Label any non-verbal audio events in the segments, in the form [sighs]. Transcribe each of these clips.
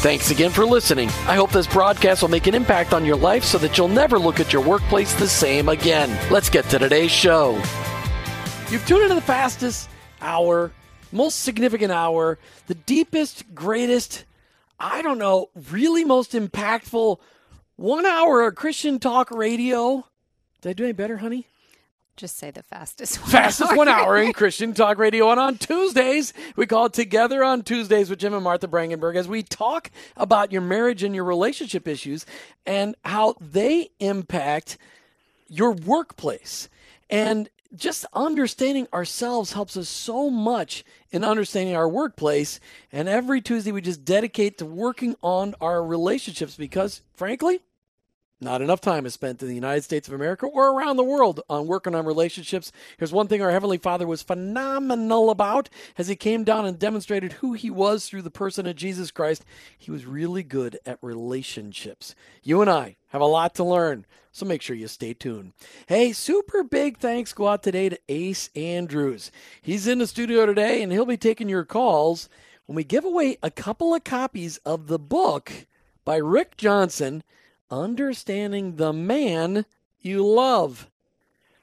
Thanks again for listening. I hope this broadcast will make an impact on your life so that you'll never look at your workplace the same again. Let's get to today's show. You've tuned into the fastest hour, most significant hour, the deepest, greatest, I don't know, really most impactful one hour of Christian talk radio. Did I do any better, honey? Just say the fastest one Fastest hour. one hour in [laughs] Christian Talk Radio. And on Tuesdays, we call it Together on Tuesdays with Jim and Martha Brangenberg as we talk about your marriage and your relationship issues and how they impact your workplace. And just understanding ourselves helps us so much in understanding our workplace. And every Tuesday, we just dedicate to working on our relationships because, frankly, not enough time is spent in the United States of America or around the world on working on relationships. Here's one thing our Heavenly Father was phenomenal about as He came down and demonstrated who He was through the person of Jesus Christ. He was really good at relationships. You and I have a lot to learn, so make sure you stay tuned. Hey, super big thanks go out today to Ace Andrews. He's in the studio today and he'll be taking your calls when we give away a couple of copies of the book by Rick Johnson. Understanding the Man You Love.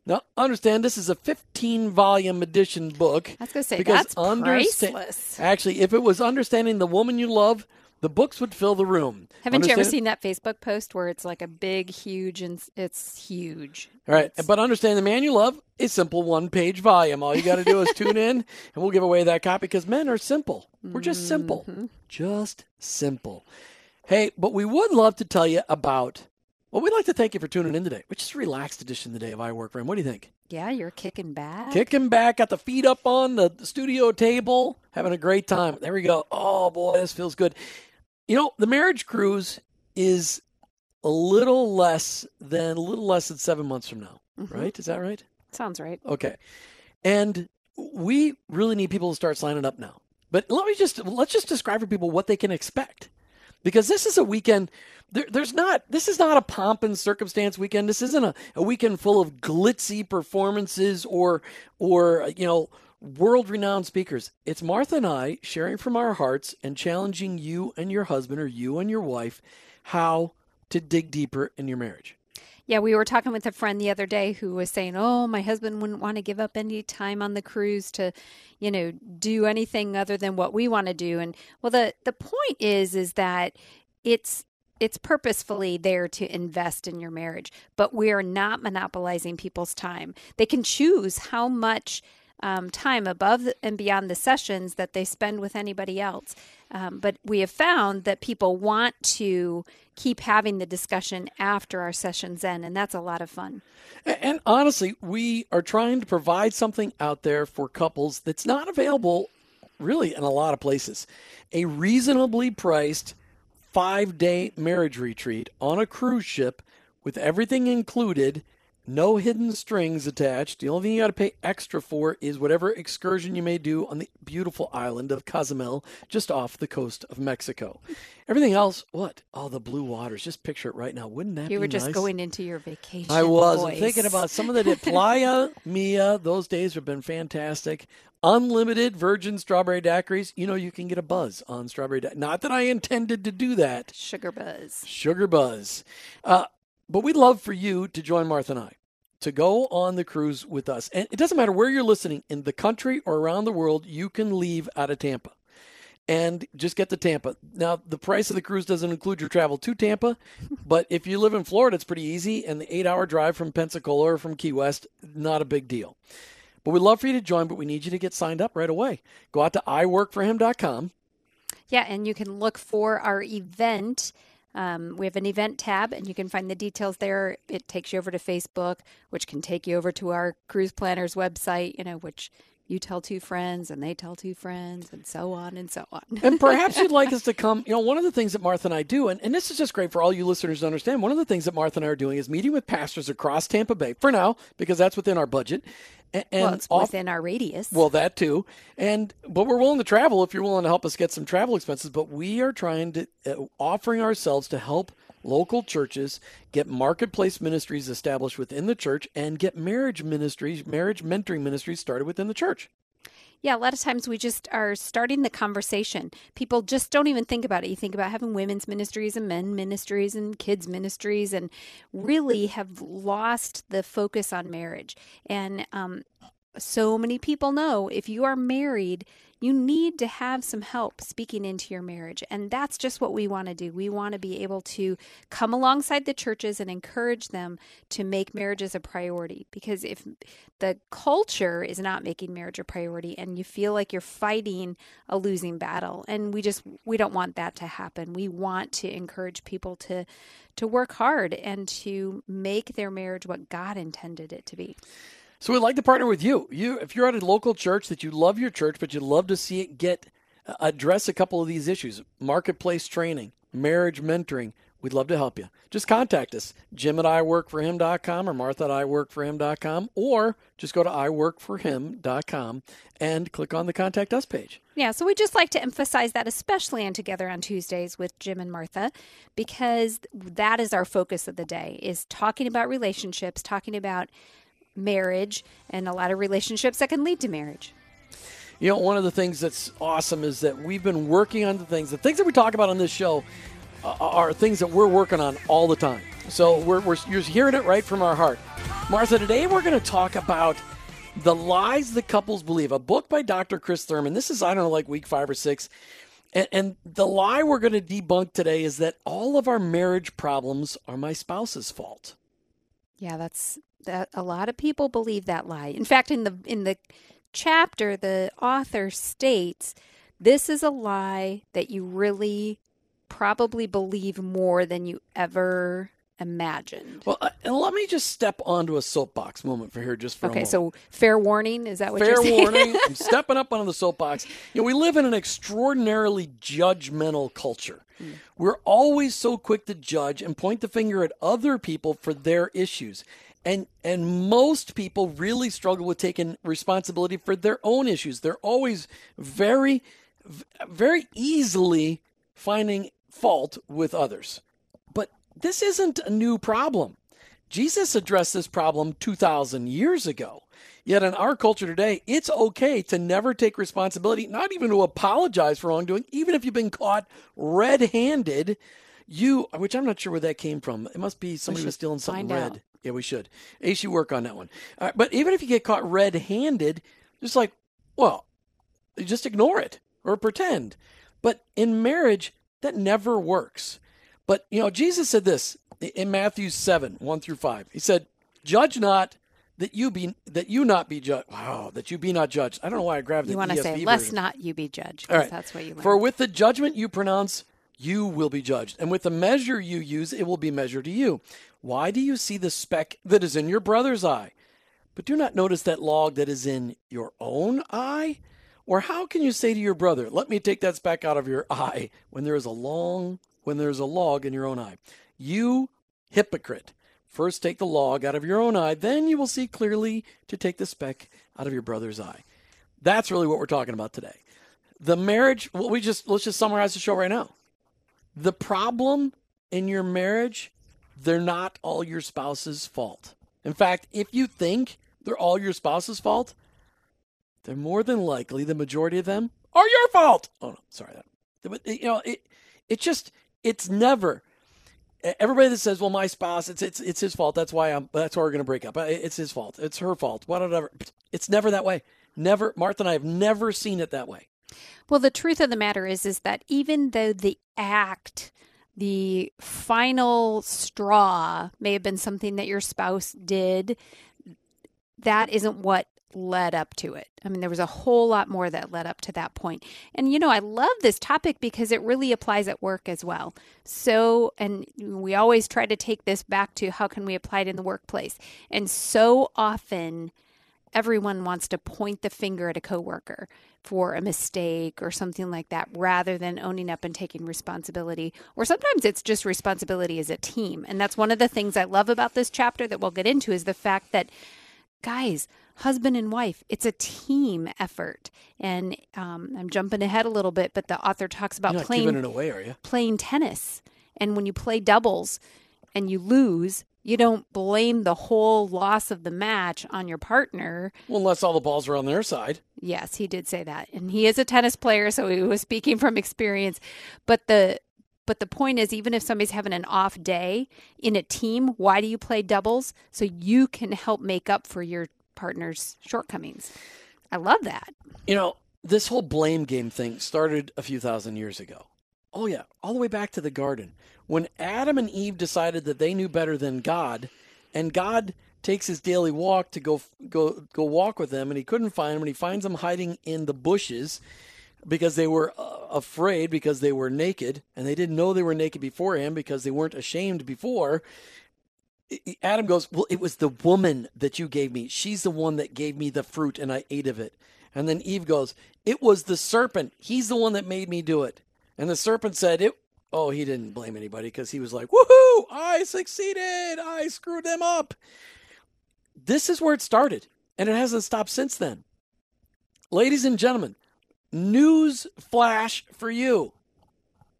Now, understand this is a 15 volume edition book. I was going to say, because that's understa- priceless. Actually, if it was Understanding the Woman You Love, the books would fill the room. Haven't you ever seen that Facebook post where it's like a big, huge, and it's huge? All right, It's- but understand the man you love is simple one page volume. All you got to do is tune in, and we'll give away that copy because men are simple. We're just simple, Mm-hmm. just simple. Hey, but we would love to tell you about. Well, we'd like to thank you for tuning in today, which is a relaxed edition today of I Work Him. What do you think? Yeah, you're kicking back. Kicking back, got the feet up on the studio table, having a great time. There we go. Oh boy, this feels good. You know, the marriage cruise is a little less than a little less than seven months from now, Mhm. right? Is that right? Sounds right. Okay. And we really need people to start signing up now. But let me just let's just describe for people what they can expect. Because this is a weekend there, there's not this is not a pomp and circumstance weekend. This isn't a, a weekend full of glitzy performances or or you know world renowned speakers. It's Martha and I sharing from our hearts and challenging you and your husband or you and your wife how to dig deeper in your marriage. Yeah, we were talking with a friend the other day who was saying, "Oh, my husband wouldn't want to give up any time on the cruise to, you know, do anything other than what we want to do." And well, the the point is is that it's it's purposefully there to invest in your marriage, but we are not monopolizing people's time. They can choose how much um, time above and beyond the sessions that they spend with anybody else. Um, but we have found that people want to keep having the discussion after our sessions end, and that's a lot of fun. A- And honestly, we are trying to provide something out there for couples that's not available really in a lot of places. A reasonably priced five day marriage retreat on a cruise ship with everything included, no hidden strings attached. The only thing you got to pay extra for is whatever excursion you may do on the beautiful island of Cozumel, just off the coast of Mexico. [laughs] Everything else, what? Oh, the blue waters. Just picture it right now. Wouldn't that be? You be were just nice? going into your vacation. I was I'm thinking about some of the [laughs] Playa Mia. Those days have been fantastic. Unlimited virgin strawberry daiquiris. You know you can get a buzz on strawberry. Da- Not that I intended to do that. sugar buzz. Sugar buzz. Uh, but we'd love for you to join Martha and I to go on the cruise with us. And it doesn't matter where you're listening in the country or around the world. You can leave out of Tampa. and just get to Tampa. Now, the price of the cruise doesn't include your travel to Tampa, [laughs] but if you live in Florida, it's pretty easy, and the eight hour drive from Pensacola or from Key West, not a big deal. But we'd love for you to join, but we need you to get signed up right away. Go out to iworkforhim.com. Yeah, and you can look for our event. Um, we have an event tab, and you can find the details there. It takes you over to Facebook, which can take you over to our cruise planners website. You know, which you tell two friends and they tell two friends and so on and so on. and perhaps you'd like [laughs] us to come. You know, one of the things that Martha and I do, and, and this is just great for all you listeners to understand, one of the things that Martha and I are doing is meeting with pastors across Tampa Bay for now, because that's within our budget. And, well, it's off, within our radius. Well, that too. And but we're willing to travel if you're willing to help us get some travel expenses. But we are trying to uh, offering ourselves to help local churches get marketplace ministries established within the church and get marriage ministries, marriage mentoring ministries started within the church. Yeah, a lot of times we just are starting the conversation. People just don't even think about it. You think about having women's ministries and men ministries and kids ministries, and really have lost the focus on marriage. And um, so many people know if you are married, you need to have some help speaking into your marriage. And that's just what we want to do. We want to be able to come alongside the churches and encourage them to make marriages a priority. Because if the culture is not making marriage a priority and you feel like you're fighting a losing battle, and we just, we don't want that to happen. We want to encourage people to, to work hard and to make their marriage what God intended it to be. So we'd like to partner with you. You, if you're at a local church that you love your church, but you'd love to see it get uh, address a couple of these issues: marketplace training, marriage mentoring. We'd love to help you. Just contact us, Jim at iworkforhim.com or Martha at iworkforhim.com, or just go to iworkforhim.com and click on the Contact Us page. Yeah, so we just like to emphasize that, especially on Together on Tuesdays with Jim and Martha, because that is our focus of the day, is talking about relationships, talking about marriage and a lot of relationships that can lead to marriage. You know, one of the things that's awesome is that we've been working on the things, the things that we talk about on this show uh, are things that we're working on all the time. So we're, we're you're hearing it right from our heart. Martha, today we're going to talk about the lies that couples believe. A book by Dr. Chris Thurman. This is I don't know, like week five or six. And, and the lie we're going to debunk today is that all of our marriage problems are my spouse's fault. Yeah, that's that a lot of people believe that lie. In fact, in the in the chapter, the author states this is a lie that you really probably believe more than you ever imagined. Well, uh, let me just step onto a soapbox moment for here, just for okay. so fair warning is that what fair you're saying? warning? [laughs] I'm stepping up onto the soapbox. You know, we live in an extraordinarily judgmental culture. Mm. We're always so quick to judge and point the finger at other people for their issues and and most people really struggle with taking responsibility for their own issues. They're always very very easily finding fault with others. But this isn't a new problem. Jesus addressed this problem 2000 years ago. Yet in our culture today it's okay to never take responsibility not even to apologize for wrongdoing. Even if you've been caught red-handed you which i'm not sure where that came from. It must be somebody was stealing something red out. Yeah, we should. Ace, you work on that one. Uh, but even if you get caught red-handed, just like, well, just ignore it or pretend. But in marriage, that never works. But you know, Jesus said this in Matthew seven one through five. He said, "Judge not." That you be that you not be judged. Wow, that you be not judged. I don't know why I grabbed. You want to say, "Lest not you be judged." All right, that's what you. Learn. For with the judgment you pronounce, you will be judged, and with the measure you use, it will be measured to you. Why do you see the speck that is in your brother's eye, but do not notice that log that is in your own eye? Or how can you say to your brother, "Let me take that speck out of your eye," when there is a long when there is a log in your own eye? You hypocrite! First take the log out of your own eye, then you will see clearly to take the speck out of your brother's eye. That's really what we're talking about today. The marriage, well, we just let's just summarize the show right now. The problem in your marriage they're not all your spouse's fault. In fact, if you think they're all your spouse's fault, they're more than likely the majority of them are your fault. Oh no, sorry that. But you know, it it just it's never everybody that says, "Well, my spouse, it's it's it's his fault. That's why I'm. That's why we're going to break up. Uh, it's his fault. It's her fault. Whatever." It's never that way. Never. Martha and I have never seen it that way. Well, the truth of the matter is is that even though the act the final straw may have been something that your spouse did that isn't what led up to it. I mean, there was a whole lot more that led up to that point. And, you know, I love this topic because it really applies at work as well. So, and we always try to take this back to how can we apply it in the workplace. And so often, everyone wants to point the finger at a coworker for a mistake or something like that rather than owning up and taking responsibility. Or sometimes it's just responsibility as a team. And that's one of the things I love about this chapter that we'll get into is the fact that guys, husband and wife, it's a team effort. And um, I'm jumping ahead a little bit, but the author talks about playing away? Playing tennis, and when you play doubles and you lose, you don't blame the whole loss of the match on your partner. Well, unless all the balls are on their side. Yes, he did say that. And he is a tennis player, so he was speaking from experience. But the but the point is, even if somebody's having an off day in a team, why do you play doubles? So you can help make up for your partner's shortcomings. I love that. You know, this whole blame game thing started a few thousand years ago. Oh, yeah, all the way back to the garden. When Adam and Eve decided that they knew better than God, and God takes his daily walk to go go go walk with them and he couldn't find them and he finds them hiding in the bushes because they were uh, afraid because they were naked and they didn't know they were naked beforehand because they weren't ashamed before. Adam goes, Well, it was the woman that you gave me. She's the one that gave me the fruit and I ate of it. And then Eve goes, It was the serpent. He's the one that made me do it. And the serpent said, It oh, he didn't blame anybody because he was like, Woohoo, I succeeded. I screwed them up. This is where it started, and it hasn't stopped since then. Ladies and gentlemen, News flash for you.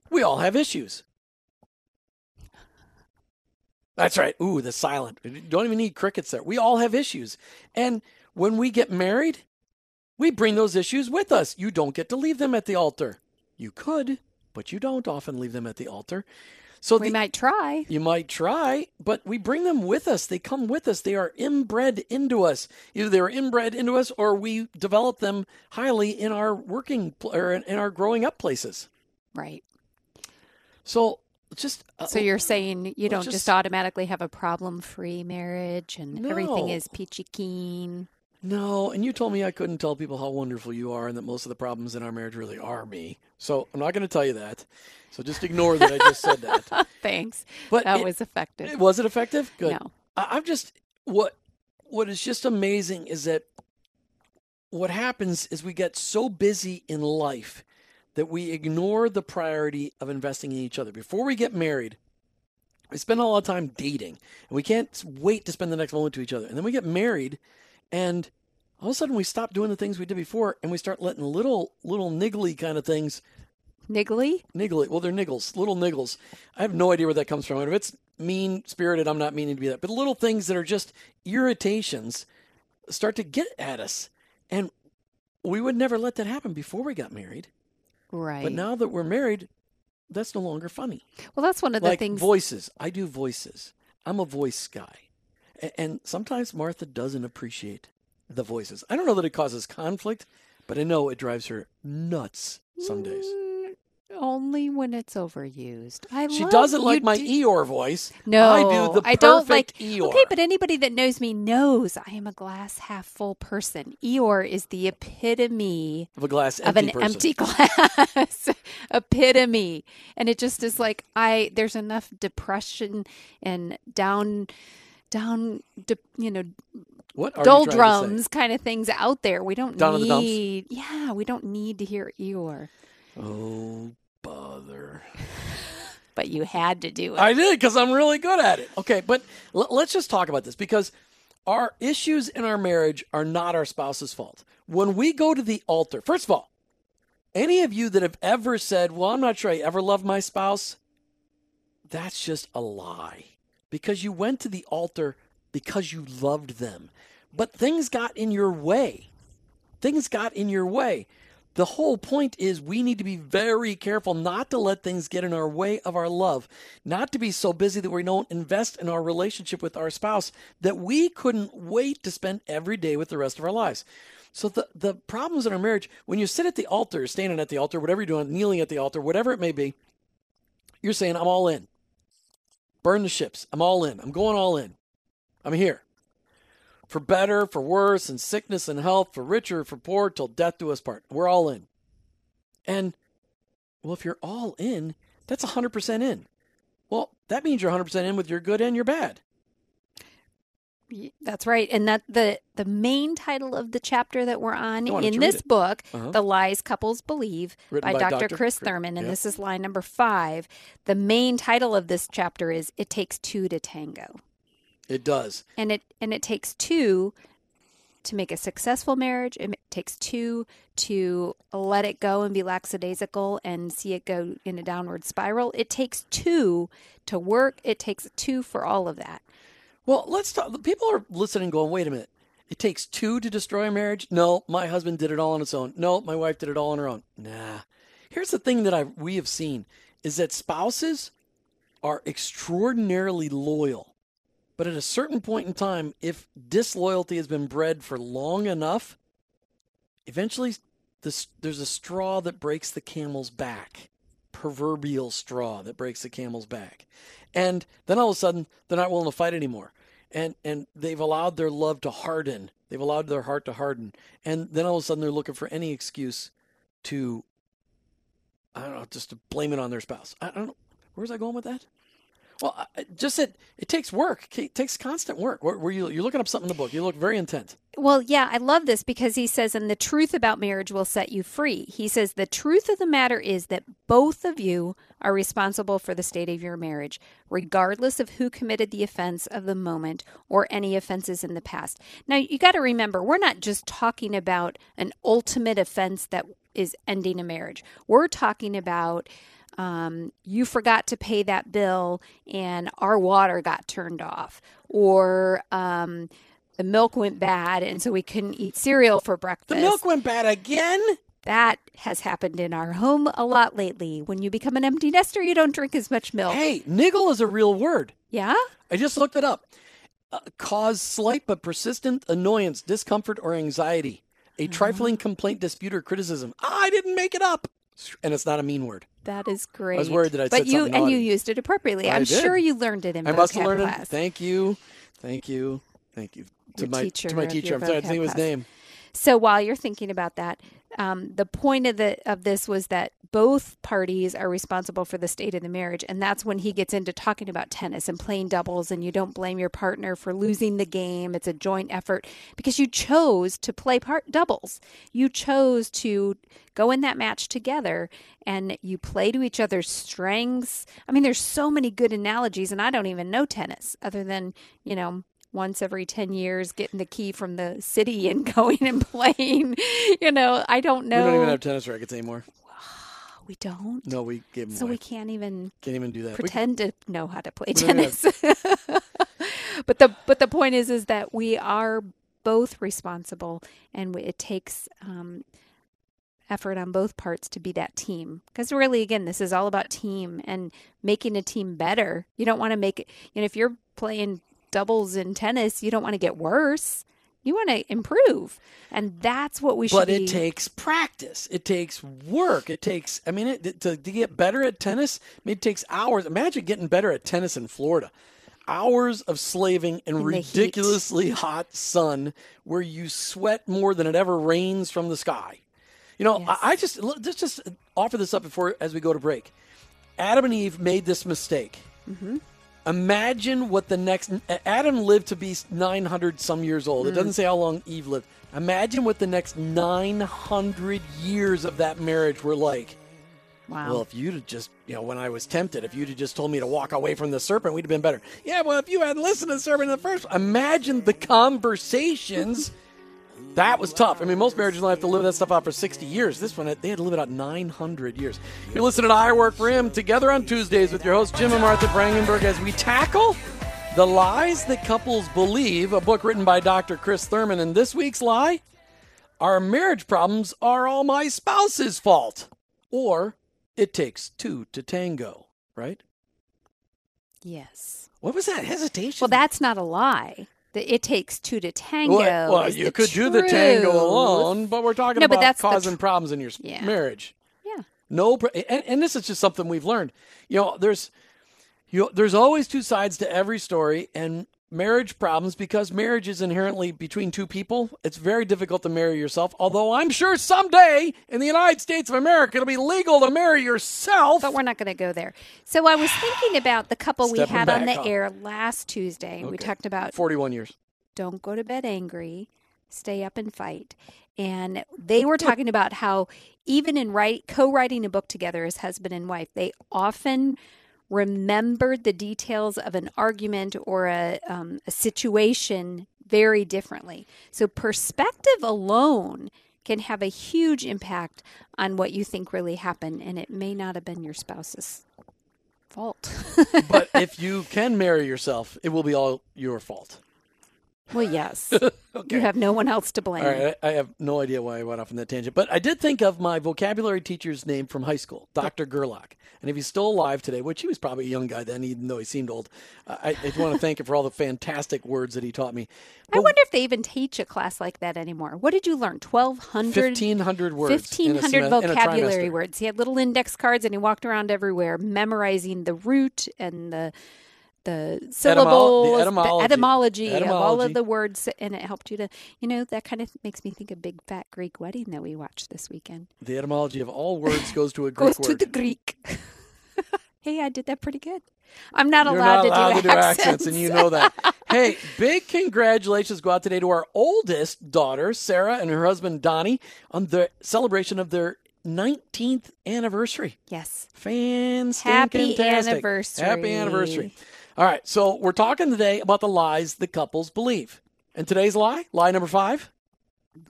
We all have issues. That's right. Ooh, the silent. Don't even need crickets there. We all have issues. And when we get married, we bring those issues with us. You don't get to leave them at the altar. You could, but you don't often leave them at the altar. So we the, might try. You might try, but we bring them with us. They come with us. They are inbred into us. Either they're inbred into us, or we develop them highly in our working or in our growing up places. Right. So just uh, so you're saying you don't just, just automatically have a problem-free marriage and no. everything is peachy keen. No, and you told me I couldn't tell people how wonderful you are and that most of the problems in our marriage really are me. So I'm not going to tell you that. So just ignore that I just said that. [laughs] Thanks. But that it, was effective. Was it effective? Good. No. I, I'm just what what is just amazing is that what happens is we get so busy in life that we ignore the priority of investing in each other. Before we get married, we spend a lot of time dating, and we can't wait to spend the next moment to each other. And then we get married, and all of a sudden we stop doing the things we did before and we start letting little little niggly kind of things niggly? Niggly. Well they're niggles little niggles. I have no idea where that comes from. If it's mean spirited i'm not meaning to be that. But little things that are just irritations start to get at us. And we would never let that happen before we got married. Right. but now that we're married that's no longer funny. Well that's one of the like things voices. I do voices. I'm a voice guy and sometimes Martha doesn't appreciate the voices. I don't know that it causes conflict, but I know it drives her nuts some days. Mm, only when it's overused. I she doesn't like my do... Eeyore voice. No, I do the I don't like Eeyore. Okay, but anybody that knows me knows I am a glass half full person. Eeyore is the epitome of a glass of an person. empty [laughs] glass epitome, and it just is like I. There's enough depression and down down, you know, what doldrums kind of things out there. We don't down need, yeah, we don't need to hear Eeyore. Oh, bother. [laughs] but you had to do it. I did because I'm really good at it. Okay, but l- let's just talk about this because our issues in our marriage are not our spouse's fault. When we go to the altar, first of all, any of you that have ever said, Well, I'm not sure I ever loved my spouse, that's just a lie because you went to the altar because you loved them. But things got in your way. Things got in your way. the whole point is we need to be very careful not to let things get in our way of our love, not to be so busy that we don't invest in our relationship with our spouse that we couldn't wait to spend every day with the rest of our lives. So the, the problems in our marriage, when you sit at the altar, standing at the altar, whatever you're doing, kneeling at the altar, whatever it may be, you're saying, I'm all in. Burn the ships. I'm all in. I'm going all in. I'm here. For better, for worse, in sickness and health, for richer, for poor, till death do us part. We're all in. And, well, if you're all in, that's 100% in. Well, that means you're 100% in with your good and your bad. That's right, and that the the main title of the chapter that we're on in this book, uh-huh. "The Lies Couples Believe" by, by, Dr. Dr. Chris Thurman, and this is line number five. The main title of this chapter is "It Takes Two to Tango." It does. And it and it takes two to make a successful marriage. It takes two to let it go and be lackadaisical and see it go in a downward spiral. It takes two to work. It takes two for all of that. Well, let's talk. People are listening, going, "Wait a minute! It takes two to destroy a marriage." No, my husband did it all on his own. No, my wife did it all on her own. Nah. Here's the thing that I we have seen is that spouses are extraordinarily loyal but at a certain point in time, if disloyalty has been bred for long enough, eventually this, there's a straw that breaks the camel's back. Proverbial straw that breaks the camel's back. And then all of a sudden, they're not willing to fight anymore. And, and they've allowed their love to harden. They've allowed their heart to harden. And then all of a sudden, they're looking for any excuse to, I don't know, just to blame it on their spouse. I don't know. Where's I going with that? Well, just it, it takes work. It takes constant work. Were you you're looking up something in the book? You look very intent. Well, yeah, I love this because he says, "And the truth about marriage will set you free." He says, "The truth of the matter is that both of you are responsible for the state of your marriage, regardless of who committed the offense of the moment or any offenses in the past." Now, you got to remember, we're not just talking about an ultimate offense that is ending a marriage. We're talking about um, you forgot to pay that bill and our water got turned off, or um, the milk went bad and so we couldn't eat cereal for breakfast. The milk went bad again? That has happened in our home a lot lately. When you become an empty nester, you don't drink as much milk. Hey, niggle is a real word. Yeah? I just looked it up. Uh, cause slight but persistent annoyance, discomfort, or anxiety. A uh-huh. trifling complaint, dispute, or criticism. I didn't make it up. And it's not a mean word. That is great. I was worried that I but said you something and naughty. you used it appropriately. I I'm did. sure you learned it in I must have learned class. it. Thank you, thank you, thank you to your my teacher to my teacher. I'm sorry, I think of his name. So while you're thinking about that, um, the point of the of this was that both parties are responsible for the state of the marriage, and that's when he gets into talking about tennis and playing doubles, and you don't blame your partner for losing the game. It's a joint effort because you chose to play part doubles. You chose to go in that match together, and you play to each other's strengths. I mean, there's so many good analogies, and I don't even know tennis other than you know once every 10 years getting the key from the city [laughs] and going and playing. you know, I don't know. We don't even have tennis rackets anymore. We don't. No, we give them So away. we can't even can't even do that. Pretend to know how to play tennis. [laughs] but the but the point is is that we are both responsible, and it takes um, effort on both parts to be that team. Because really, again, this is all about team and making a team better. You don't want to make it. You know, if you're playing doubles in tennis, you don't want to get worse. You want to improve. And that's what we should But be. it takes practice. It takes work. It takes, I mean, it, to, to get better at tennis, it takes hours. Imagine getting better at tennis in Florida. Hours of slaving in, in ridiculously hot sun where you sweat more than it ever rains from the sky. You know, yes. I, I just, let's just offer this up before, as we go to break. Adam and Eve made this mistake. Mm-hmm. Imagine what the next Adam lived to be 900 some years old. Mm. It doesn't say how long Eve lived. Imagine what the next 900 years of that marriage were like. Wow. Well, if you'd have just, you know, when I was tempted, if you'd have just told me to walk away from the serpent, we'd have been better. Yeah, well, if you hadn't listened to the serpent in the first, imagine the conversations [laughs] that was tough. I mean, most marriages only have to live that stuff out for 60 years. This one, they had to live it out 900 years. You're listening to I Work for Him together on Tuesdays with your host, Jim and Martha Brangenberg, as we tackle The Lies That Couples Believe, a book written by Dr. Chris Thurman. And this week's lie our marriage problems are all my spouse's fault. Or it takes two to tango, right? Yes. What was that hesitation? Well, that's not a lie. The, it takes two to tango. Well, well, you could do the tango alone, but we're talking No, about that's causing tr- problems in your Yeah. marriage. Yeah. No, and, and this is just something we've learned. You know, there's you know, there's always two sides to every story, and marriage problems because marriage is inherently between two people. It's very difficult to marry yourself. Although I'm sure someday in the United States of America it'll be legal to marry yourself. But we're not going to go there. So I was thinking about the couple we had on the air last Tuesday. We talked about 41 years. don't go to bed angry, stay up and fight. And they were talking about how even in write, co-writing a book together as husband and wife, they often remembered the details of an argument or a, um, a situation very differently. So perspective alone can have a huge impact on what you think really happened, and it may not have been your spouse's fault. [laughs] But if you can marry yourself, it will be all your fault. Well, yes, [laughs] Okay. you have no one else to blame. All right, I I have no idea why I went off on that tangent, but I did think of my vocabulary teacher's name from high school, Dr. Gerlach. And if he's still alive today, which he was probably a young guy then, even though he seemed old, I, I want to thank him for all the fantastic words that he taught me. I wonder if they even teach a class like that anymore. What did you learn? 1,200? 1,500 words. 1,500 sem- in a vocabulary words. He had little index cards and he walked around everywhere memorizing the root and the the syllables, etymology. etymology of all of the words, and it helped you to, you know, that kind of makes me think of Big Fat Greek Wedding that we watched this weekend. The etymology of all words goes to a [laughs] Greek Goes to the Greek. [laughs] hey, I did that pretty good. I'm not You're allowed, not allowed to, to do, do accents. [laughs] accents, and you know that. hey, big congratulations go out today to our oldest daughter, Sarah, and her husband, Donnie, on the celebration of their 19th anniversary. yes. Fan Happy fantastic. anniversary. Happy anniversary. All right, so we're talking today about the lies that couples believe. And today's lie, lie number five,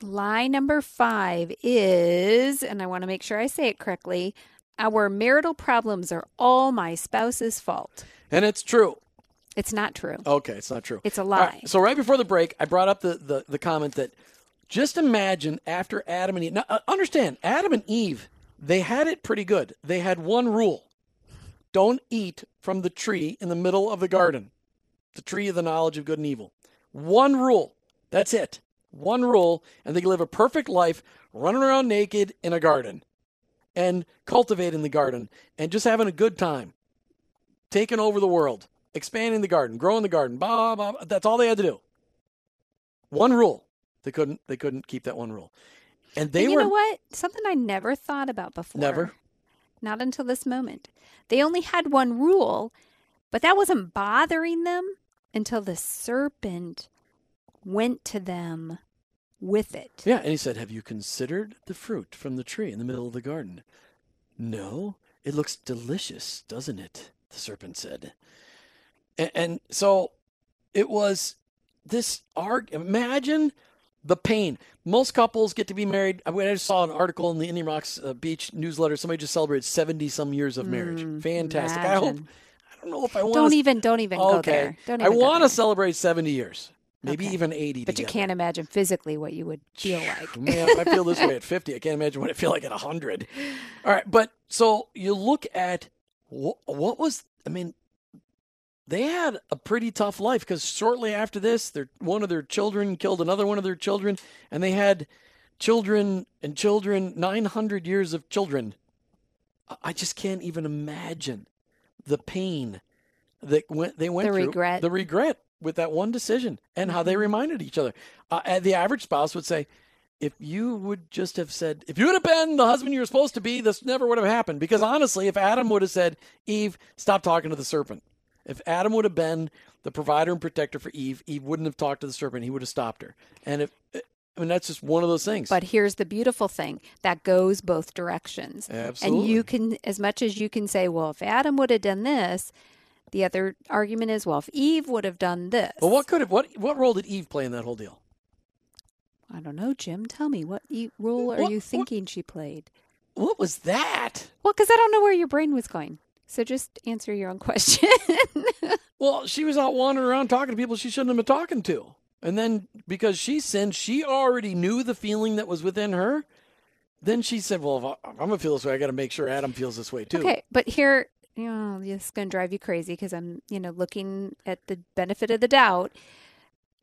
Lie number five is, and I want to make sure I say it correctly our marital problems are all my spouse's fault. and it's true. It's not true. Okay, it's not true. It's a lie. right, so right before the break, I brought up the, the, the comment that just imagine after Adam and Eve. Now, uh, understand, Adam and Eve, they had it pretty good. They had one rule don't eat from the tree in the middle of the garden, the tree of the knowledge of good and evil. One rule. That's it. One rule. And they can live a perfect life running around naked in a garden and cultivating the garden and just having a good time, taking over the world, expanding the garden, growing the garden. Blah, blah, blah. That's all they had to do. One rule. They couldn't. They couldn't keep that one rule. And they And you were know what? Something I never thought about before. Never? Not until this moment. They only had one rule, but that wasn't bothering them until the serpent went to them with it. Yeah, and he said, "Have you considered the fruit from the tree in the middle of the garden?" No, it looks delicious, doesn't it? The serpent said. And, and so it was this arg. Imagine the pain. Most couples get to be married. I mean, I just saw an article in the Indian Rocks uh, Beach newsletter. Somebody just celebrated seventy some years of marriage. Mm, Fantastic. I hope. I don't know if I want. Don't even don't even go there. Don't even go want to celebrate seventy years, maybe Okay. even eighty. But you can't imagine physically what you would feel like. Man, I feel this way at [laughs] 50, I can't imagine what I feel like at 100. All right, but so you look at what, what was, I mean, they had a pretty tough life because shortly after this, their one of their children killed another one of their children, and they had children and children, 900 years of children. I- just can't even imagine the pain that went, they went The through. regret. The regret with that one decision and how they Mhm. reminded each other. Uh, the average spouse would say, if you would just have said, if you would have been the husband you were supposed to be, this never would have happened. Because honestly, if Adam would have said, Eve, stop talking to the serpent. If Adam would have been the provider and protector for Eve, Eve wouldn't have talked to the serpent. He would have stopped her. And if, I mean, that's just one of those things. But here's the beautiful thing that goes both directions. Absolutely. And you can, as much as you can say, well, if Adam would have done this, the other argument is, well, if Eve would have done this. Well, what could have, what, what role did Eve play in that whole deal? I don't know, Jim. Tell me, what e- role are What- you what- thinking she played? What was that? Well, because I don't know where your brain was going. So just answer your own [laughs] question. Well, she was out wandering around talking to people she shouldn't have been talking to. And then because she sinned, she already knew the feeling that was within her. Then she said, Well, if I'm going to feel this way, I got to make sure Adam feels this way too. Okay, but here, you know, this is going to drive you crazy because I'm, you know, looking at the benefit of the doubt.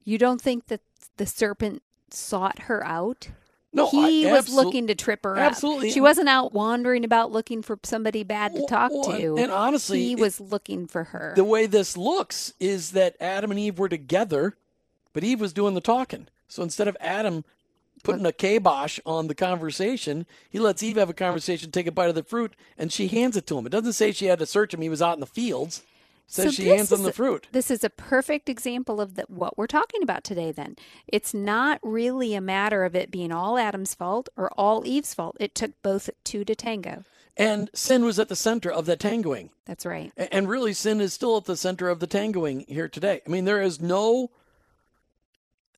You don't think that the serpent sought her out? No, he I, was looking to trip her absolutely. up. She wasn't out wandering about looking for somebody bad to talk well, to. and honestly, he it- was looking for her. The way this looks is that Adam and Eve were together, but Eve was doing the talking. So instead of Adam putting a kibosh on the conversation, he lets Eve have a conversation, take a bite of the fruit, and she hands it to him. It doesn't say she had to search him; he was out in the fields. Says So she hands is the a- fruit. This is a perfect example of the, what we're talking about today, then. It's not really a matter of it being all Adam's fault or all Eve's fault. It took both two to tango. And sin was at the center of that tangoing. That's right. And really, sin is still at the center of the tangoing here today. I mean, there is no.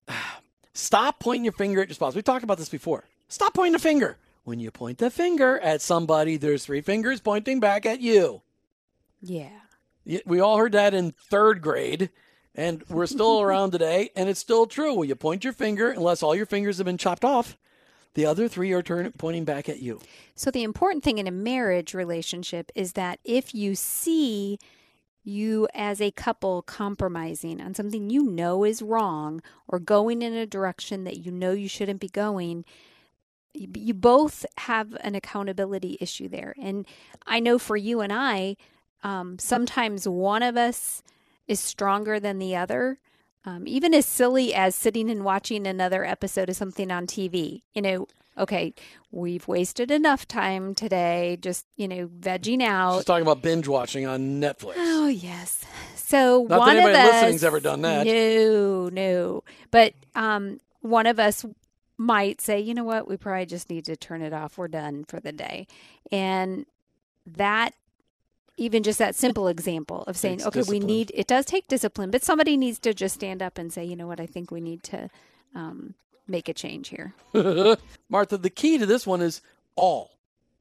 [sighs] Stop pointing your finger at your spouse. We talked about this before. Stop pointing the finger. When you point the finger at somebody, there's three fingers pointing back at you. Yeah. We all heard that in third grade, and we're still [laughs] around today, and it's still true. When you point your finger, unless all your fingers have been chopped off, the other three are turn- pointing back at you. So the important thing in a marriage relationship is that if you see you as a couple compromising on something you know is wrong or going in a direction that you know you shouldn't be going, you both have an accountability issue there. And I know for you and I, um, sometimes one of us is stronger than the other. Um, even as silly as sitting and watching another episode of something on TV, you know, okay, we've wasted enough time today just, you know, vegging out. She's talking about binge watching on Netflix. Oh yes. So Not that one of anybody us listening's ever done that. No, no. But um, one of us might say, you know what, we probably just need to turn it off. We're done for the day, and that. Even just that simple example of saying, okay, discipline. we need, it does take discipline, but somebody needs to just stand up and say, you know what, I think we need to um, make a change here. [laughs] Martha, the key to this one is all.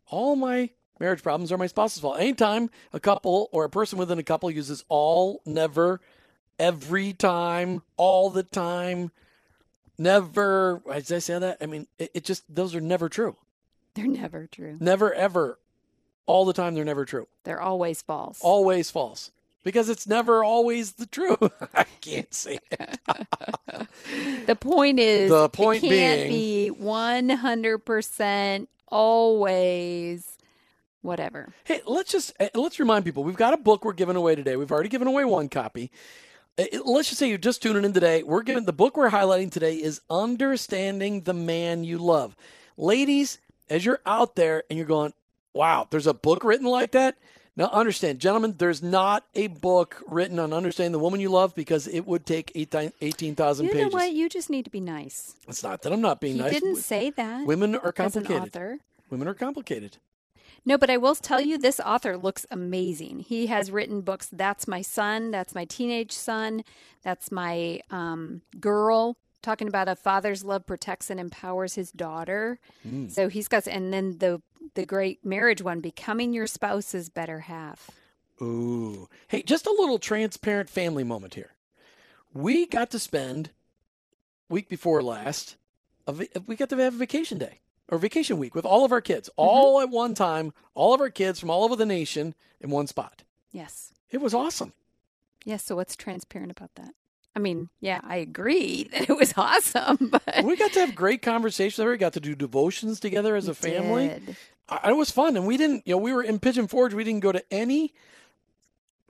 All my marriage problems are my spouse's fault. Anytime a couple or a person within a couple uses all, never, every time, all the time, never, did I say that? I mean, it, it just, those are never true. They're never true. Never, ever, all the time, they're never true. They're always false. Always false. Because it's never always the truth. [laughs] I can't say it. [laughs] The point is, The point it can't being- be one hundred percent always whatever. Hey, let's just uh, let's remind people we've got a book we're giving away today. We've already given away one copy. Uh, it- Let's just say you're just tuning in today. We're giving the book we're highlighting today is Understanding the Man You Love. Ladies, as you're out there and you're going, "Wow, there's a book written like that." Now understand, gentlemen, there's not a book written on understanding the woman you love because it would take 18,000 You know pages. what? You just need to be nice. It's not that I'm not being He nice. didn't say that Women are as an complicated. author. Women are complicated. No, but I will tell you, this author looks amazing. He has written books. That's my son. That's my teenage son. That's my um, girl. Talking about a father's love protects and empowers his daughter. Mm. So he's got, and then the the great marriage one, becoming your spouse's better half. Ooh. Hey, just a little transparent family moment here. We got to spend week before last, a we got to have a vacation day or vacation week with all of our kids, all at one time, all of our kids from all over the nation in one spot. Yes. It was awesome. Yes. So what's transparent about that? I mean, yeah, I agree [laughs] that it was awesome, [laughs] but We got to have great conversations. We got to do devotions together as a family. did. I, it was fun, and we didn't. You know, we were in Pigeon Forge. We didn't go to any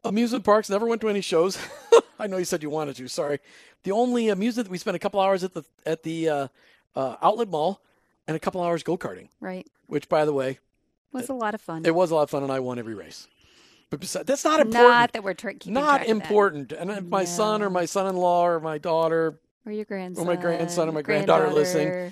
amusement parks. Never went to any shows. [laughs] I know you said you wanted to. Sorry. The only amusement we spent a couple hours at the at the uh, uh, outlet mall, and a couple hours go karting. Right. Which, by the way, was a lot of fun. it was a lot of fun, and I won every race. But besides, that's not important. Not that we're tra- Not track of that. important. And if my son or my son-in-law or my daughter, Or your grandson. Or my grandson or my granddaughter listening.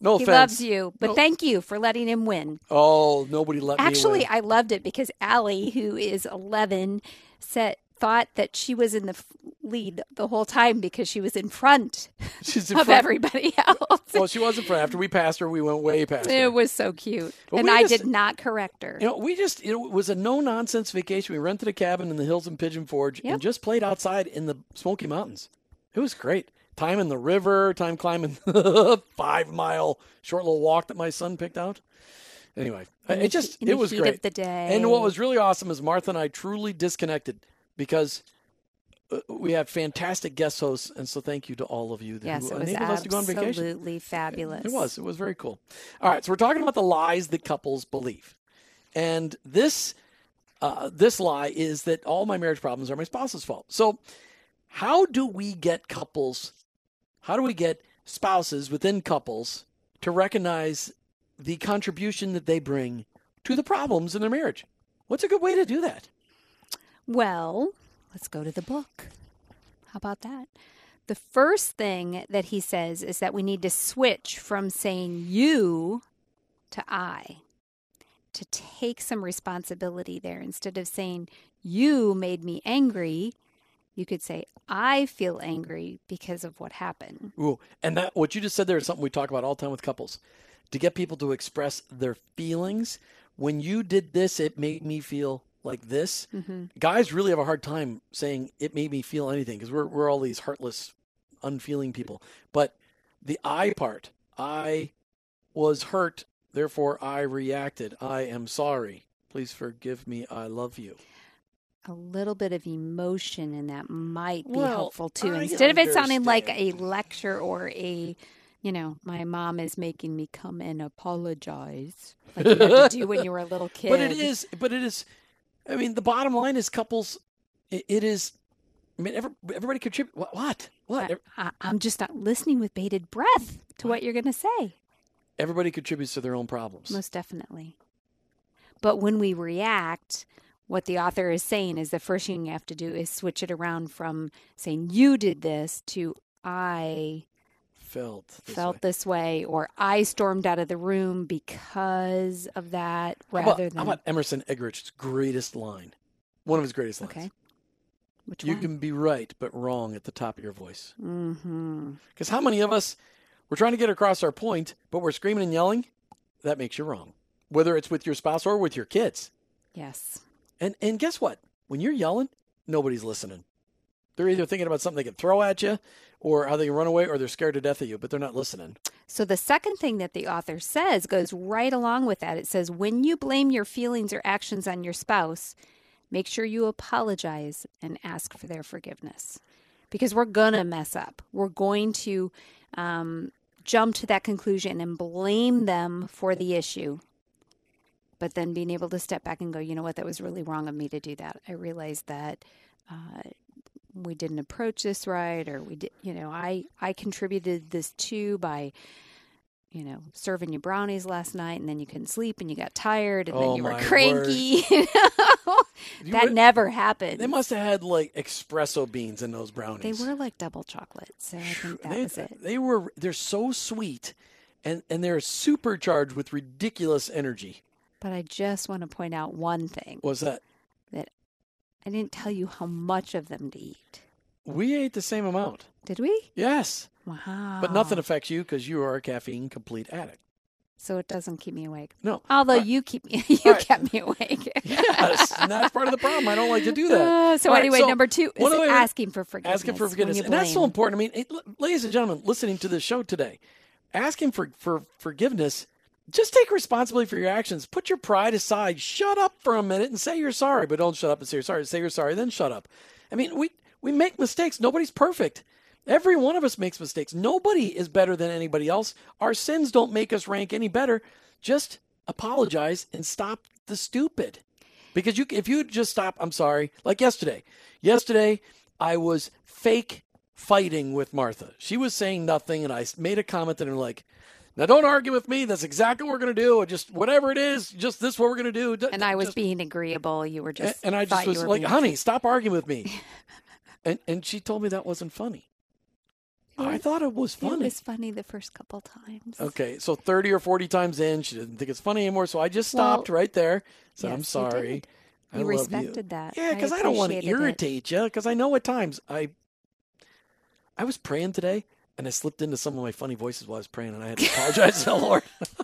no He loves you, but No. thank you for letting him win. Oh, nobody let Actually. I loved it because Allie, who is 11, said thought that she was in the lead the whole time because she was in front. [laughs] She's in of front. everybody [laughs] else. Well, she wasn't front. After we passed her, we went way past her. it was so cute, But and I just- did not correct her. You know, we just it was a no nonsense vacation. We rented a cabin in the hills in Pigeon Forge Yep. and just played outside in the Smoky Mountains. It was great. time in the river, time climbing [laughs] the five mile short little walk that my son picked out. Anyway, In it just in it was great. the day. And what was really awesome is Martha and I truly disconnected because uh, we have fantastic guest hosts, and so thank you to all of you that yes, who enabled us to go on vacation. absolutely fabulous. It was. It was very cool. All right, so we're talking about the lies that couples believe, and this uh, this lie is that all my marriage problems are my spouse's fault. So, how do we get couples? How do we get spouses within couples to recognize the contribution that they bring to the problems in their marriage? What's a good way to do that? Well, let's go to the book. How about that? The first thing that he says is that we need to switch from saying you to I, to take some responsibility there. Instead of saying you made me angry, you could say I feel angry because of what happened. Ooh, and that what you just said there is something we talk about all the time with couples. To get people to express their feelings. When you did this, it made me feel like this. hmm Guys really have a hard time saying it made me feel anything because we're we're all these heartless, unfeeling people. But the I part, I was hurt, therefore I reacted. I am sorry. Please forgive me. I love you. A little bit of emotion in that might be Well, helpful too. I Instead of it sounding like a lecture or a, you know, my mom is making me come and apologize, like you had to do when you were a little kid. [laughs] But it is, but it is. I mean, the bottom line is couples. It, it is. I mean, every, everybody contribute. What? What? What? I, I'm just not listening with bated breath to what you're going to say. Everybody contributes to their own problems. Most definitely. But when we react, what the author is saying is the first thing you have to do is switch it around from saying you did this to I Felt. This felt way. this way or I stormed out of the room because of that How rather about, than how about Emerson Eggerichs' greatest line? One of his greatest lines. okay. Which You one? can be right, but wrong at the top of your voice. mm-hmm. Because how many of us, we're trying to get across our point, but we're screaming and yelling? That makes you wrong. Whether it's with your spouse or with your kids. Yes. And and guess what? When you're yelling, nobody's listening. They're either thinking about something they can throw at you, or how they can run away, or they're scared to death of you, but they're not listening. So the second thing that the author says goes right along with that. It says when you blame your feelings or actions on your spouse, make sure you apologize and ask for their forgiveness. Because we're going to mess up. We're going to um, jump to that conclusion and blame them for the issue. But then being able to step back and go, you know what, that was really wrong of me to do that. I realized that uh, we didn't approach this right, or we did, you know, I I contributed this too by, you know, serving you brownies last night, and then you couldn't sleep and you got tired, and Oh, then you were cranky. [laughs] you know? You that never happened. They must have had like espresso beans in those brownies. They were like double chocolate, so I think that they, was it. they were they're so sweet and and they're supercharged with ridiculous energy. But I just want to point out one thing. What was that? I didn't tell you how much of them to eat. We ate the same amount. Did we? Yes. Wow. But nothing affects you because you are a caffeine complete addict. So it doesn't keep me awake. No. Although Uh, you keep me, [laughs] you right. kept me awake. [laughs] Yes. and that's part of the problem. I don't like to do that. Uh, so All right, anyway, so number two is asking for forgiveness. asking for forgiveness. And that's so important. I mean, it, ladies and gentlemen, listening to this show today, asking for, for forgiveness, just take responsibility for your actions. Put your pride aside. Shut up for a minute and say you're sorry, but don't shut up and say you're sorry. Say you're sorry, then shut up. I mean, we, we make mistakes. Nobody's perfect. Every one of us makes mistakes. Nobody is better than anybody else. Our sins don't make us rank any better. Just apologize and stop the stupid. Because you, if you just stop, I'm sorry. Like yesterday. Yesterday, I was fake fighting with Martha. She was saying nothing, and I made a comment that I'm like, "Now don't argue with me. That's exactly what we're gonna do. Just whatever it is, just this is what we're gonna do." And I was just- being agreeable. You were just and I just was like, being- "Honey, stop arguing with me." [laughs] and and she told me that wasn't funny. I thought it was funny. It was funny the first couple times. Okay, so 30 or 40 times in, she didn't think it's funny anymore. So I just Well, stopped right there. I'm yes, you sorry. did. I You respected that. Yeah, because I, don't want to appreciated it. irritate you. Because I know at times I, I was praying today, and I slipped into some of my funny voices while I was praying, and I had to apologize to the [laughs] Lord.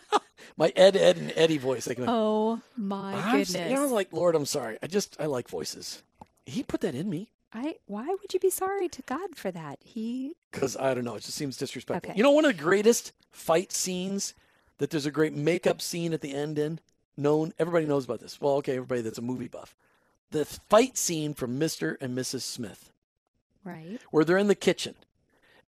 [laughs] my Ed, Ed, and Eddie voice. Like, Oh my I'm, goodness! s- you know, like Lord, I'm sorry. I just I like voices. He put that in me. I why would you be sorry to God for that? He Because I don't know, it just seems disrespectful. Okay. You know, one of the greatest fight scenes that there's a great makeup scene at the end in known. Everybody knows about this. Well, okay, everybody that's a movie buff. The fight scene from Mr. and Mrs. Smith, right. where they're in the kitchen,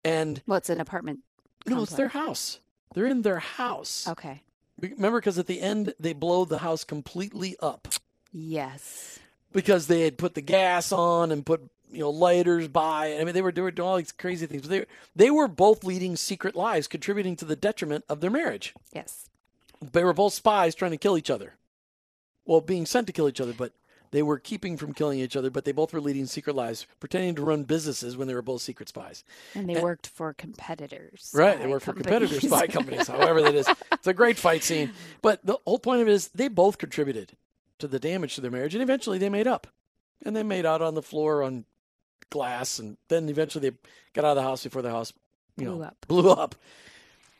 and Well, it's an apartment. no, it's their house. They're in their house. Okay. Remember, because at the end they blow the house completely up Yes. because they had put the gas on and put you know lighters by. I mean, they were doing all these crazy things. But they they were both leading secret lives, contributing to the detriment of their marriage. Yes. They were both spies trying to kill each other. Well, being sent to kill each other, but they were keeping from killing each other. But they both were leading secret lives, pretending to run businesses when they were both secret spies. And they And- worked for competitors. Right. They worked work for competitors, spy companies, however that is. [laughs] It's a great fight scene. But the whole point of it is they both contributed to the damage to their marriage, and eventually they made up. And they made out on the floor on glass, and then eventually they got out of the house before the house, you Blew know, up. blew up.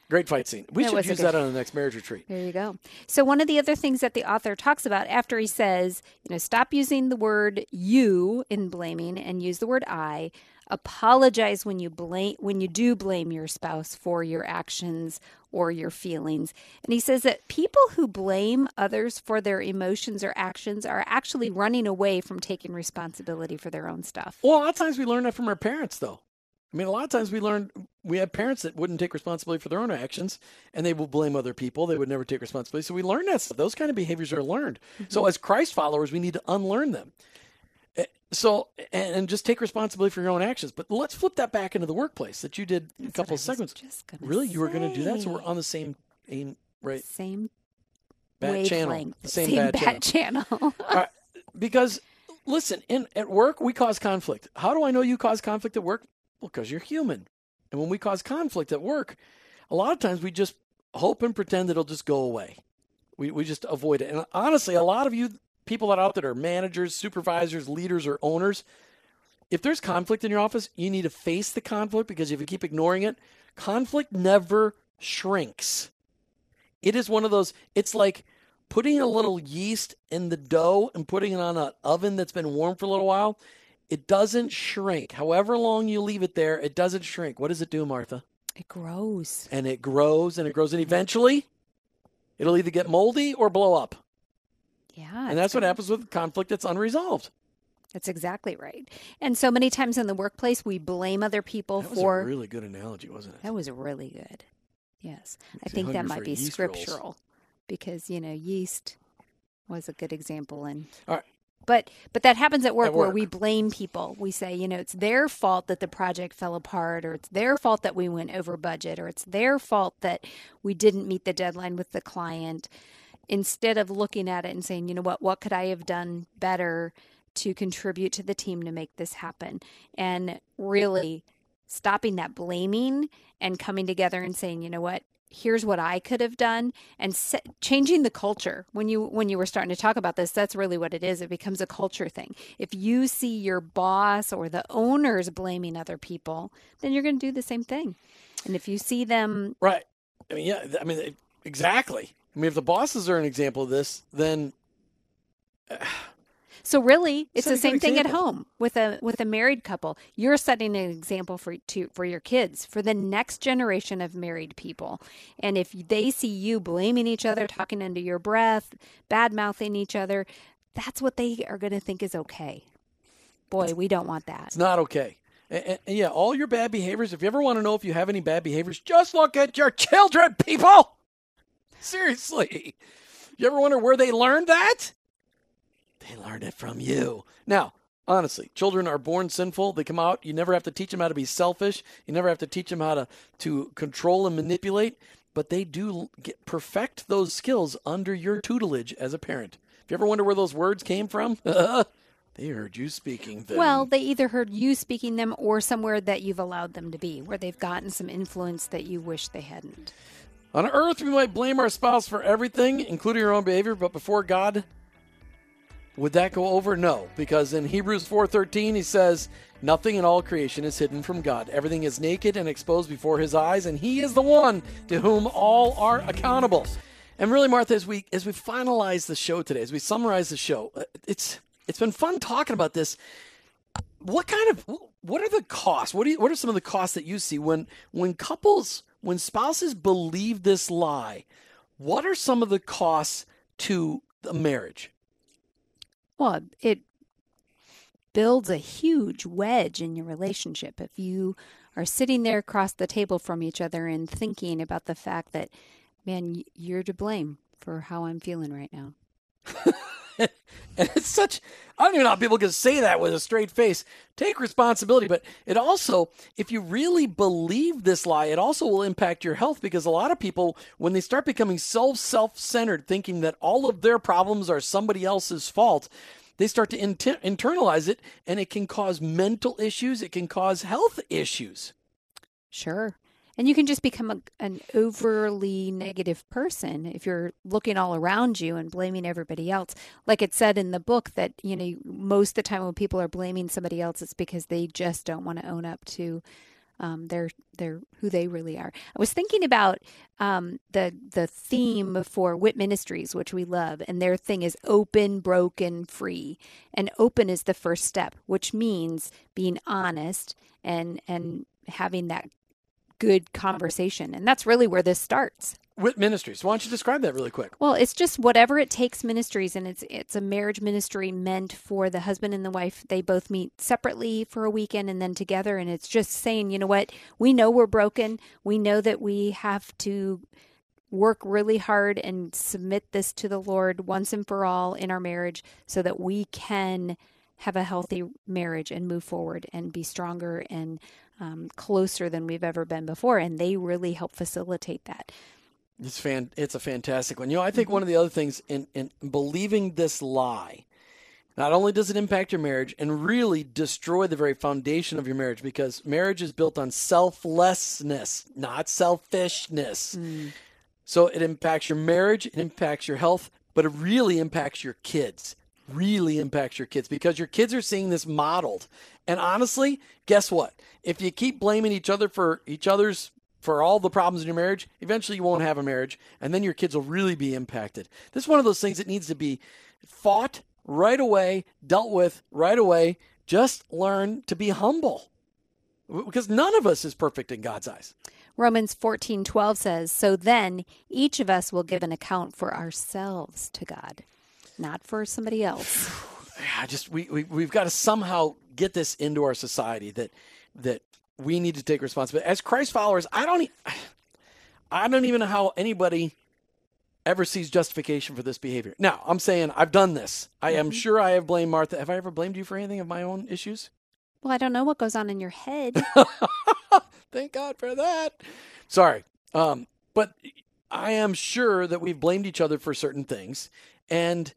Great fight scene. We That should use that on the next marriage retreat. There you go. So one of the other things that the author talks about after he says, you know, stop using the word you in blaming and use the word I. Apologize when you blame when you do blame your spouse for your actions or your feelings. And he says that people who blame others for their emotions or actions are actually running away from taking responsibility for their own stuff. Well, a lot of times we learn that from our parents, though. I mean, a lot of times we learn we have parents that wouldn't take responsibility for their own actions, and they will blame other people. They would never take responsibility. So we learn that stuff. Those kind of behaviors are learned. So as Christ followers, we need to unlearn them. Eh, So and, just take responsibility for your own actions. But let's flip that back into the workplace that you did a couple of segments. was just gonna Really, you were going to do that? So we're on the same aim, right? same Bad channel, wavelength, same, bad, channel. channel. [laughs] because listen, in at work we cause conflict. How do I know you cause conflict at work? Well, because you're human, and when we cause conflict at work, a lot of times we just hope and pretend it'll just go away. We we just avoid it. And honestly, a lot of you people that out there are managers, supervisors, leaders, or owners. If there's conflict in your office, you need to face the conflict because if you keep ignoring it, conflict never shrinks. It is one of those, it's like putting a little yeast in the dough and putting it on an oven that's been warm for a little while. It doesn't shrink. However long you leave it there, it doesn't shrink. What does it do, Martha? it grows. And it grows and it grows, and eventually it'll either get moldy or blow up. Yeah. And that's what happens with conflict that's unresolved. That's exactly right. And so many times in the workplace, we blame other people That was for. a really good analogy, wasn't it? that was really good. Yes. I think that might be yeast rolls. scriptural because, you know, yeast was a good example. And All right. But but that happens at work, At where we blame people. We say, you know, it's their fault that the project fell apart, or it's their fault that we went over budget, or it's their fault that we didn't meet the deadline with the client. Instead of looking at it and saying, you know what, what could I have done better to contribute to the team to make this happen? And really stopping that blaming and coming together and saying, you know what, here's what I could have done and se- changing the culture. When you when you were starting to talk about this, that's really what it is. It becomes a culture thing. If you see your boss or the owners blaming other people, then you're going to do the same thing. And if you see them mm, Right. I mean, yeah, I mean, exactly. I mean, if the bosses are an example of this, then uh, So really, it's Set the same thing at home with a with a married couple. You're setting an example for to for your kids, for the next generation of married people. And if they see you blaming each other, talking under your breath, bad mouthing each other, that's what they are going to think is okay. Boy, we don't want that. It's not okay. And, and yeah, all your bad behaviors. If you ever want to know if you have any bad behaviors, just look at your children, people. Seriously. You ever wonder where they learned that? They learned it from you. Now, honestly, children are born sinful. They come out. You never have to teach them how to be selfish. You never have to teach them how to, to control and manipulate. But they do get, perfect those skills under your tutelage as a parent. If you ever wonder where those words came from, [laughs] they heard you speaking them. Well, they either heard you speaking them or somewhere that you've allowed them to be, where they've gotten some influence that you wish they hadn't. On earth, we might blame our spouse for everything, including our own behavior, but before God, would that go over? No, because in Hebrews 4:13 he says, "Nothing in all creation is hidden from God. Everything is naked and exposed before his eyes, and he is the one to whom all are accountable." And really, Martha, as we as we finalize the show today, as we summarize the show, uh, it's it's been fun talking about this. what kind of what are the costs? What do you, what are some of the costs that you see when when couples when spouses believe this lie? What are some of the costs to the marriage? Well, it builds a huge wedge in your relationship if you are sitting there across the table from each other and thinking about the fact that, man, you're to blame for how I'm feeling right now. [laughs] [laughs] and it's such I don't even know how people can say that with a straight face. Take responsibility, but it also, if you really believe this lie, it also will impact your health because a lot of people, when they start becoming so self centered, thinking that all of their problems are somebody else's fault, they start to inter- internalize it and it can cause mental issues, it can cause health issues. Sure. And you can just become a, an overly negative person if you're looking all around you and blaming everybody else. Like it said in the book that, you know, most of the time when people are blaming somebody else, it's because they just don't want to own up to um, their their who they really are. I was thinking about um, the the theme for Wit Ministries, which we love, and their thing is open, broken, free. And open is the first step, which means being honest and and having that good conversation. And that's really where this starts. Wit Ministries. Why don't you describe that really quick? Well, it's just whatever it takes ministries, and it's it's a marriage ministry meant for the husband and the wife. They both meet separately for a weekend and then together, and it's just saying, you know what, we know we're broken. We know that we have to work really hard and submit this to the Lord once and for all in our marriage, so that we can have a healthy marriage and move forward and be stronger and um, closer than we've ever been before. And they really help facilitate that. It's fan. It's a fantastic one. You know, I think mm-hmm. one of the other things in in believing this lie, not only does it impact your marriage and really destroy the very foundation of your marriage because marriage is built on selflessness, not selfishness. Mm. So it impacts your marriage, it impacts your health, but it really impacts your kids. Really impacts your kids because your kids are seeing this modeled. And honestly, guess what? If you keep blaming each other for each other's for all the problems in your marriage, eventually you won't have a marriage, and then your kids will really be impacted. This is one of those things that needs to be fought right away, dealt with right away. Just learn to be humble because none of us is perfect in God's eyes. Romans 14:12 says, "So then each of us will give an account for ourselves to God, not for somebody else." [sighs] yeah, just we, we we've got to somehow get this into our society that that we need to take responsibility as Christ followers. I don't, [sighs] I don't even know how anybody ever sees justification for this behavior. Now, I'm saying I've done this. I am mm-hmm. sure I have blamed Martha. Have I ever blamed you for anything of my own issues? Well, I don't know what goes on in your head. [laughs] Thank God for that. Sorry. Um, but I am sure that we've blamed each other for certain things. And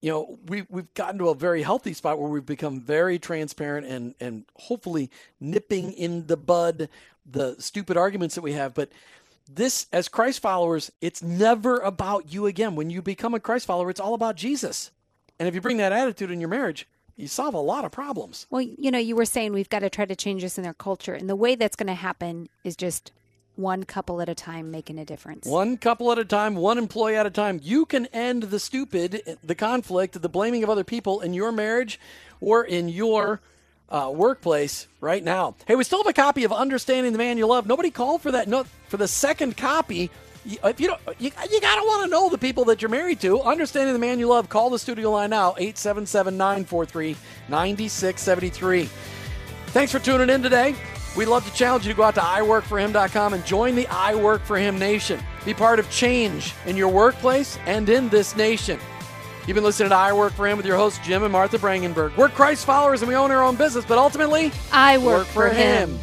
you know, we, we've gotten to a very healthy spot where we've become very transparent and, and hopefully nipping in the bud the stupid arguments that we have. But this, as Christ followers, it's never about you again. When you become a Christ follower, it's all about Jesus. And if you bring that attitude in your marriage, you solve a lot of problems. Well, you know, you were saying we've got to try to change this in their culture. And the way that's going to happen is just one couple at a time making a difference. One couple at a time, one employee at a time. You can end the stupid, the conflict, the blaming of other people in your marriage or in your uh, workplace right now. Hey, we still have a copy of Understanding the Man You Love. Nobody called for that. For the second copy. If you don't, you, you gotta want to know the people that you're married to. Understanding the man you love. Call the studio line now 877 943 9673. Thanks for tuning in today. We'd love to challenge you to go out to iworkforhim.com and join the I Work for Him Nation. Be part of change in your workplace and in this nation. You've been listening to I Work for Him with your hosts, Jim and Martha Brangenberg. We're Christ followers and we own our own business, but ultimately, I work, work for, him. him.